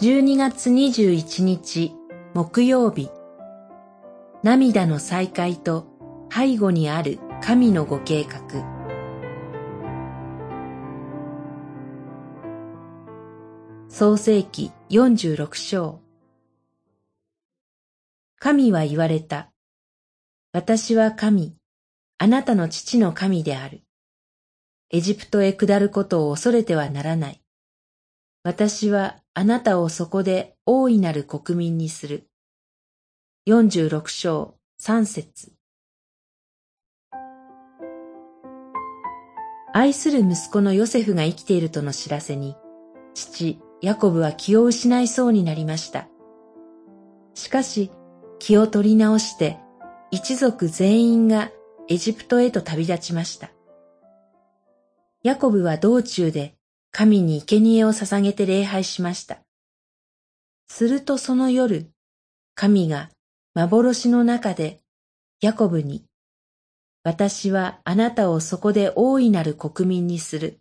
12月21日木曜日涙の再会と背後にある神のご計画創世記46章神は言われた。私は神、あなたの父の神である。エジプトへ下ることを恐れてはならない。私はあなたをそこで大いなる国民にする。46章3節愛する息子のヨセフが生きているとの知らせに、父、ヤコブは気を失いそうになりました。しかし、気を取り直して、一族全員がエジプトへと旅立ちました。ヤコブは道中で神に生贄を捧げて礼拝しました。するとその夜、神が幻の中でヤコブに、私はあなたをそこで大いなる国民にする。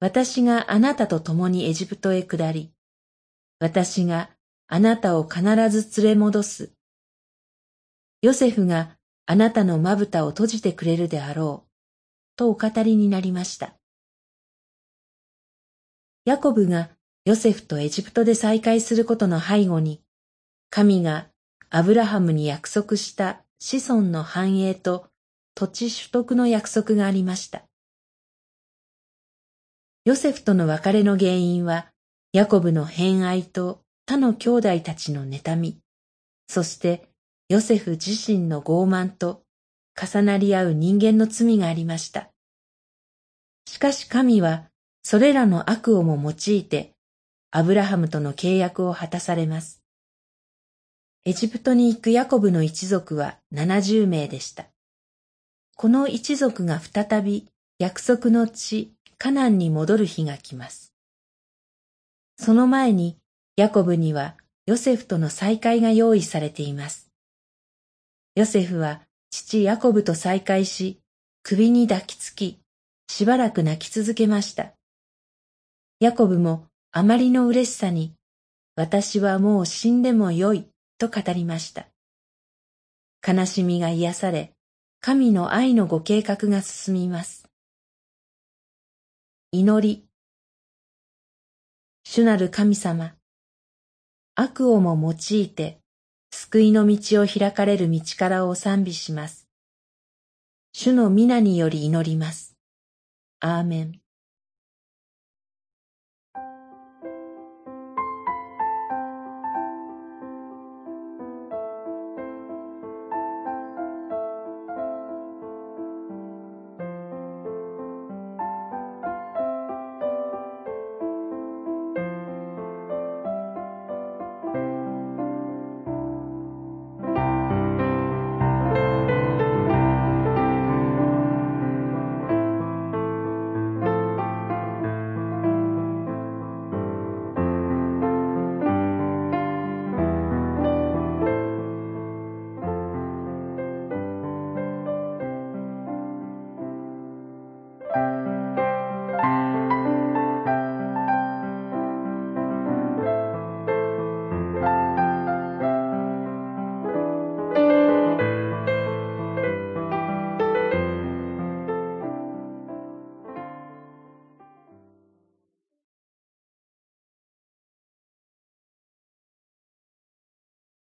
私があなたと共にエジプトへ下り、私があなたを必ず連れ戻す。ヨセフがあなたのまぶたを閉じてくれるであろう、とお語りになりました。ヤコブがヨセフとエジプトで再会することの背後に、神がアブラハムに約束した子孫の繁栄と土地取得の約束がありました。ヨセフとの別れの原因は、ヤコブの偏愛と他の兄弟たちの妬み、そしてヨセフ自身の傲慢と重なり合う人間の罪がありました。しかし神はそれらの悪をも用いて、アブラハムとの契約を果たされます。エジプトに行くヤコブの一族は70名でした。この一族が再び約束の地、カナンに戻る日が来ます。その前に、ヤコブにはヨセフとの再会が用意されています。ヨセフは父ヤコブと再会し、首に抱きつき、しばらく泣き続けました。ヤコブもあまりの嬉しさに、私はもう死んでもよいと語りました。悲しみが癒され、神の愛のご計画が進みます。祈り。主なる神様。悪をも用いて、救いの道を開かれる道からを賛美します。主の皆により祈ります。アーメン。